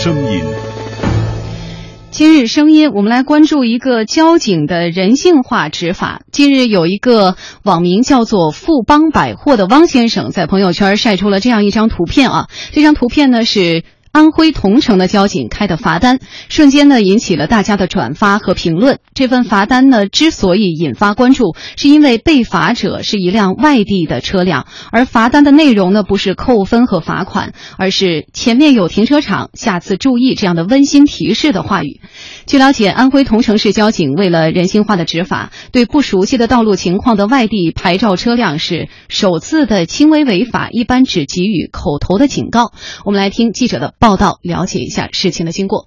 声音。今日声音，我们来关注一个交警的人性化执法。近日，有一个网名叫做“富邦百货”的汪先生在朋友圈晒出了这样一张图片啊，这张图片呢是。安徽桐城的交警开的罚单，瞬间呢引起了大家的转发和评论。这份罚单呢之所以引发关注，是因为被罚者是一辆外地的车辆，而罚单的内容呢不是扣分和罚款，而是前面有停车场，下次注意这样的温馨提示的话语。据了解，安徽桐城市交警为了人性化的执法，对不熟悉的道路情况的外地牌照车辆是首次的轻微违法，一般只给予口头的警告。我们来听记者的。报道，了解一下事情的经过。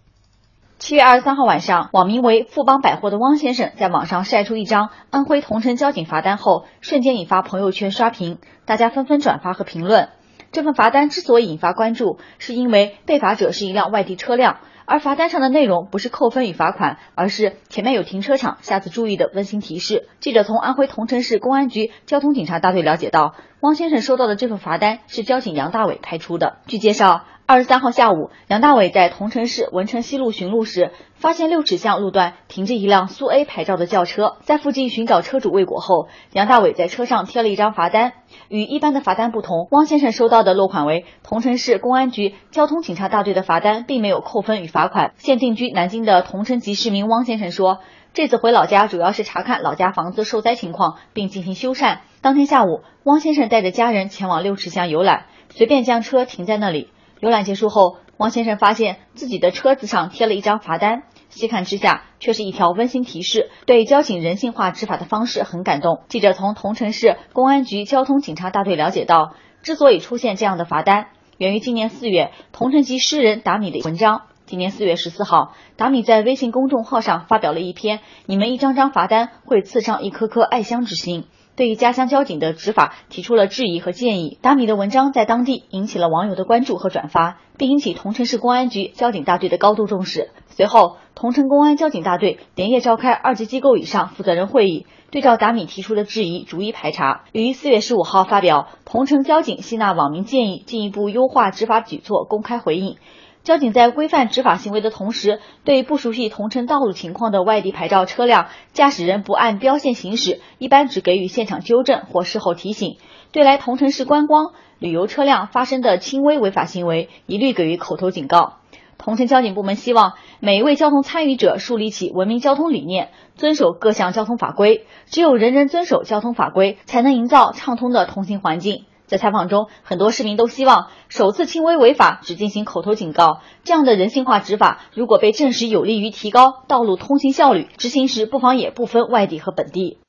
七月二十三号晚上，网名为“富邦百货”的汪先生在网上晒出一张安徽桐城交警罚单后，瞬间引发朋友圈刷屏，大家纷纷转发和评论。这份罚单之所以引发关注，是因为被罚者是一辆外地车辆，而罚单上的内容不是扣分与罚款，而是前面有停车场，下次注意的温馨提示。记者从安徽桐城市公安局交通警察大队了解到，汪先生收到的这份罚单是交警杨大伟开出的。据介绍。二十三号下午，杨大伟在桐城市文成西路巡路时，发现六尺巷路段停着一辆苏 A 牌照的轿车，在附近寻找车主未果后，杨大伟在车上贴了一张罚单。与一般的罚单不同，汪先生收到的落款为桐城市公安局交通警察大队的罚单，并没有扣分与罚款。现定居南京的桐城籍市民汪先生说，这次回老家主要是查看老家房子受灾情况，并进行修缮。当天下午，汪先生带着家人前往六尺巷游览，随便将车停在那里。游览结束后，汪先生发现自己的车子上贴了一张罚单，细看之下却是一条温馨提示，对交警人性化执法的方式很感动。记者从桐城市公安局交通警察大队了解到，之所以出现这样的罚单，源于今年四月桐城籍诗人达米的文章。今年四月十四号，达米在微信公众号上发表了一篇“你们一张张罚单会刺上一颗颗爱乡之心”。对于家乡交警的执法提出了质疑和建议。达米的文章在当地引起了网友的关注和转发，并引起桐城市公安局交警大队的高度重视。随后，桐城公安交警大队连夜召开二级机构以上负责人会议，对照达米提出的质疑逐一排查。于四月十五号发表《桐城交警吸纳网民建议，进一步优化执法举措公开回应》。交警在规范执法行为的同时，对不熟悉同城道路情况的外地牌照车辆驾驶人不按标线行驶，一般只给予现场纠正或事后提醒；对来同城市观光旅游车辆发生的轻微违法行为，一律给予口头警告。同城交警部门希望每一位交通参与者树立起文明交通理念，遵守各项交通法规。只有人人遵守交通法规，才能营造畅通的通行环境。在采访中，很多市民都希望首次轻微违法只进行口头警告，这样的人性化执法，如果被证实有利于提高道路通行效率，执行时不妨也不分外地和本地。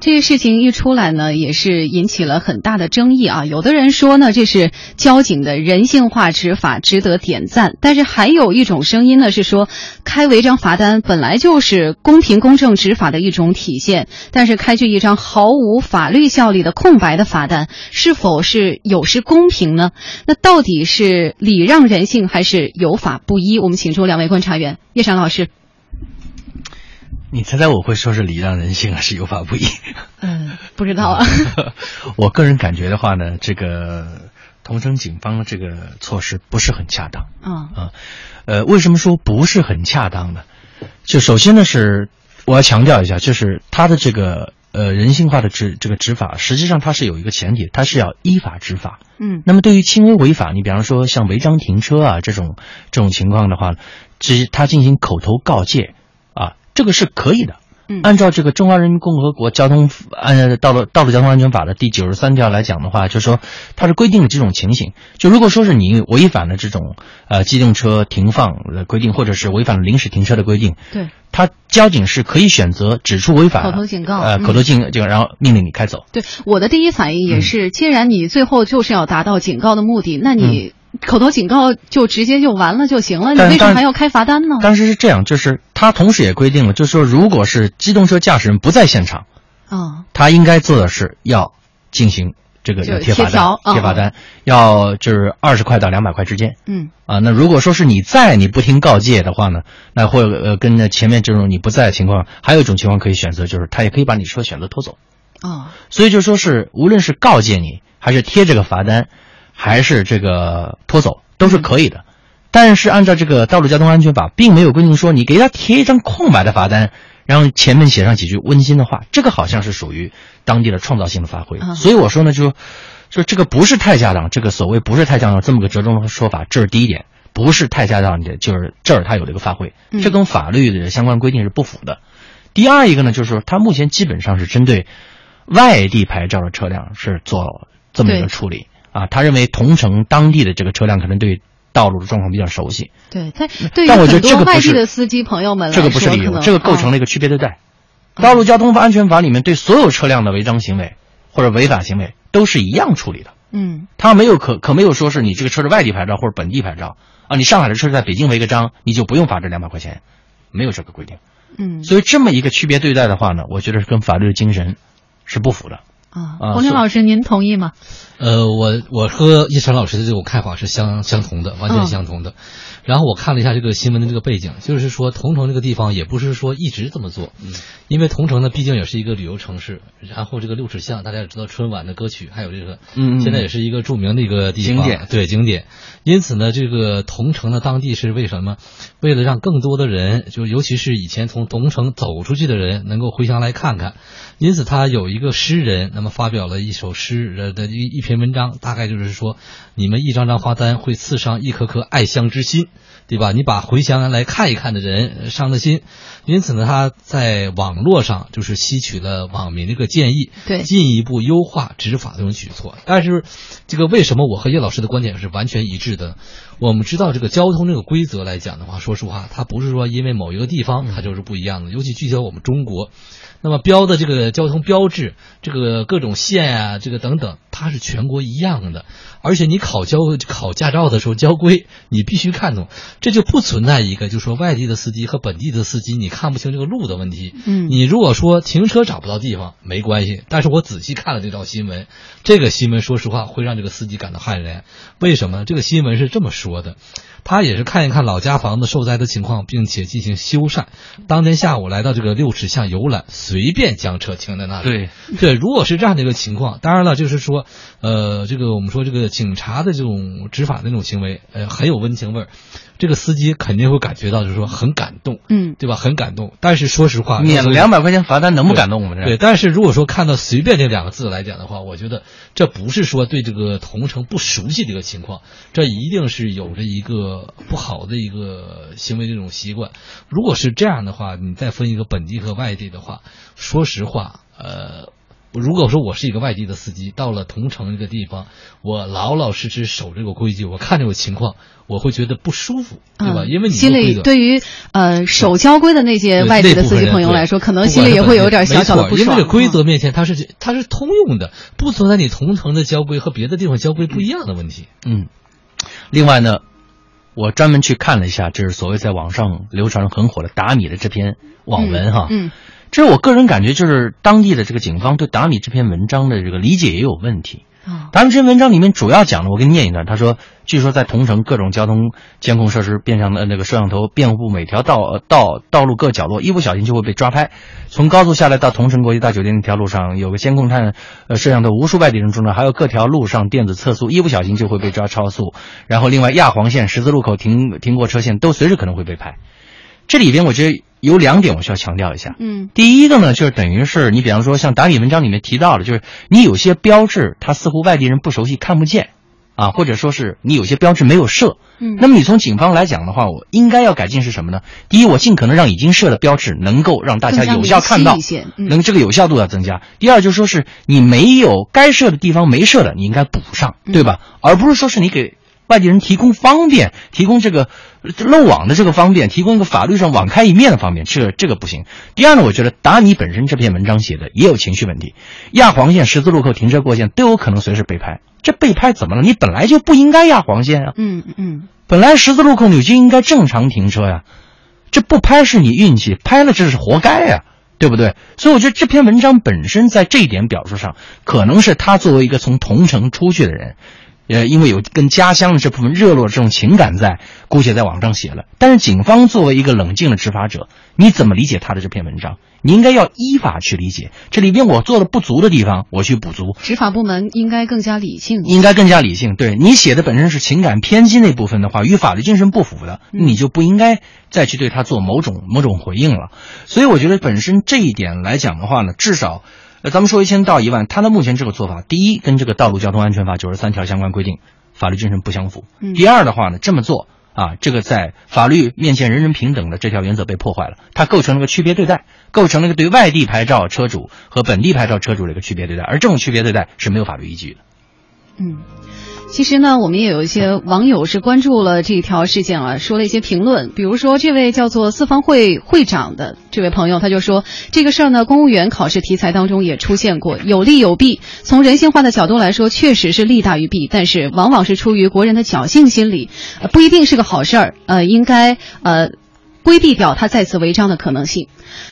这个事情一出来呢，也是引起了很大的争议啊。有的人说呢，这是交警的人性化执法，值得点赞。但是还有一种声音呢，是说开违章罚单本来就是公平公正执法的一种体现，但是开具一张毫无法律效力的空白的罚单，是否是有失公平呢？那到底是礼让人性，还是有法不依？我们请出两位观察员，叶闪老师。你猜猜我会说是礼让人性还是有法不依？嗯，不知道啊。我个人感觉的话呢，这个桐城警方的这个措施不是很恰当。啊啊，呃，为什么说不是很恰当呢？就首先呢是我要强调一下，就是他的这个呃人性化的执这个执法，实际上它是有一个前提，它是要依法执法。嗯。那么对于轻微违法，你比方说像违章停车啊这种这种情况的话，只他进行口头告诫。这个是可以的，按照这个《中华人民共和国交通按道路道路交通安全法》的第九十三条来讲的话，就是说它是规定了这种情形。就如果说是你违反了这种呃机动车停放的规定，或者是违反了临时停车的规定，对，他交警是可以选择指出违反口头警告，呃，口头警警，然后命令你开走。对，我的第一反应也是，既然你最后就是要达到警告的目的，那你。口头警告就直接就完了就行了，你为什么还要开罚单呢？当时是这样，就是他同时也规定了，就是说，如果是机动车驾驶人不在现场，啊，他应该做的是要进行这个贴罚单，贴罚单要就是二十块到两百块之间。嗯啊，那如果说是你在你不听告诫的话呢，那或呃跟那前面这种你不在的情况，还有一种情况可以选择，就是他也可以把你车选择拖走。啊，所以就说是无论是告诫你还是贴这个罚单。还是这个拖走，都是可以的。但是按照这个道路交通安全法，并没有规定说你给他贴一张空白的罚单，然后前面写上几句温馨的话，这个好像是属于当地的创造性的发挥。所以我说呢，就就这个不是太恰当，这个所谓不是太恰当这么个折中的说法，这是第一点，不是太恰当的，就是这儿他有这个发挥，这跟法律的相关规定是不符的。第二一个呢，就是说他目前基本上是针对外地牌照的车辆是做这么一个处理啊，他认为同城当地的这个车辆可能对。道路的状况比较熟悉，对他，但我觉得这个外地的司机朋友们，这个不是理由，这个构成了一个区别对待。道路交通安全法里面对所有车辆的违章行为或者违法行为都是一样处理的。嗯，他没有可可没有说是你这个车是外地牌照或者本地牌照啊，你上海的车在北京违个章，你就不用罚这两百块钱，没有这个规定。嗯，所以这么一个区别对待的话呢，我觉得是跟法律的精神是不符的。啊，洪军老师，您同意吗？呃，我我和叶晨老师的这种看法是相相同的，完全相同的。然后我看了一下这个新闻的这个背景，就是说桐城这个地方也不是说一直这么做，嗯，因为桐城呢毕竟也是一个旅游城市，然后这个六尺巷大家也知道春晚的歌曲，还有这个，嗯，现在也是一个著名的一个地方，景点，对景点。因此呢，这个桐城的当地是为什么？为了让更多的人，就尤其是以前从桐城走出去的人，能够回乡来看看。因此，他有一个诗人，那么发表了一首诗的一一篇文章，大概就是说，你们一张张花单会刺伤一颗颗爱乡之心。对吧？你把回乡来看一看的人伤了心，因此呢，他在网络上就是吸取了网民的一个建议，对，进一步优化执法这种举措。但是，这个为什么我和叶老师的观点是完全一致的？我们知道这个交通这个规则来讲的话，说实话，它不是说因为某一个地方它就是不一样的，尤其聚焦我们中国。那么标的这个交通标志，这个各种线啊，这个等等，它是全国一样的。而且你考交考驾照的时候交规，你必须看懂，这就不存在一个就是说外地的司机和本地的司机你看不清这个路的问题。嗯，你如果说停车找不到地方没关系，但是我仔细看了这条新闻，这个新闻说实话会让这个司机感到汗颜。为什么？这个新闻是这么说的。他也是看一看老家房子受灾的情况，并且进行修缮。当天下午来到这个六尺巷游览，随便将车停在那里。对对，如果是这样的一个情况，当然了，就是说，呃，这个我们说这个警察的这种执法的那种行为，呃，很有温情味儿。这个司机肯定会感觉到，就是说很感动，嗯，对吧？很感动。但是说实话，免了两百块钱罚单，能不感动吗？对。但是如果说看到“随便”这两个字来讲的话，我觉得这不是说对这个同城不熟悉的一个情况，这一定是有着一个不好的一个行为这种习惯。如果是这样的话，你再分一个本地和外地的话，说实话，呃。如果说我是一个外地的司机，到了同城这个地方，我老老实实守这个规矩，我看这个情况，我会觉得不舒服，对吧？因为你心里对于呃守交规的那些外地的司机朋友来说，可能心里也会有点小小的不爽。因为这规则面前，它是它是通用的，不存在你同城的交规和别的地方交规不一样的问题。嗯，另外呢，我专门去看了一下，就是所谓在网上流传很火的达米的这篇网文哈。嗯。这是我个人感觉，就是当地的这个警方对达米这篇文章的这个理解也有问题。达米这篇文章里面主要讲的，我给你念一段。他说，据说在同城各种交通监控设施边上的那个摄像头遍布每条道道道路各角落，一不小心就会被抓拍。从高速下来到同城国际大酒店那条路上，有个监控探呃摄像头，无数外地人中呢，还有各条路上电子测速，一不小心就会被抓超速。然后另外亚黄线、十字路口停停过车线都随时可能会被拍。这里边我觉得有两点我需要强调一下。嗯，第一个呢，就是等于是你比方说像答米文章里面提到的，就是你有些标志，它似乎外地人不熟悉看不见，啊，或者说是你有些标志没有设。嗯，那么你从警方来讲的话，我应该要改进是什么呢？第一，我尽可能让已经设的标志能够让大家有效看到，能这个有效度要增加。第二，就是说是你没有该设的地方没设的，你应该补上，对吧？而不是说是你给。外地人提供方便，提供这个漏网的这个方便，提供一个法律上网开一面的方便，这个这个不行。第二呢，我觉得达尼本身这篇文章写的也有情绪问题，压黄线、十字路口停车过线都有可能随时被拍。这被拍怎么了？你本来就不应该压黄线啊！嗯嗯，本来十字路口你就应该正常停车呀，这不拍是你运气，拍了这是活该呀，对不对？所以我觉得这篇文章本身在这一点表述上，可能是他作为一个从同城出去的人。呃，因为有跟家乡的这部分热络的这种情感在，姑且在网上写了。但是警方作为一个冷静的执法者，你怎么理解他的这篇文章？你应该要依法去理解，这里边我做的不足的地方，我去补足。执法部门应该更加理性，应该更加理性。对你写的本身是情感偏激那部分的话，与法律精神不符的，你就不应该再去对他做某种某种回应了。所以我觉得本身这一点来讲的话呢，至少，呃，咱们说一千到一万，他的目前这个做法，第一跟这个道路交通安全法九十三条相关规定法律精神不相符。第二的话呢，这么做。啊，这个在法律面前人人平等的这条原则被破坏了，它构成了个区别对待，构成了一个对外地牌照车主和本地牌照车主的一个区别对待，而这种区别对待是没有法律依据的。嗯。其实呢，我们也有一些网友是关注了这条事件啊，说了一些评论。比如说，这位叫做四方会会长的这位朋友，他就说这个事儿呢，公务员考试题材当中也出现过，有利有弊。从人性化的角度来说，确实是利大于弊，但是往往是出于国人的侥幸心理，呃，不一定是个好事儿。呃，应该呃规避掉他再次违章的可能性。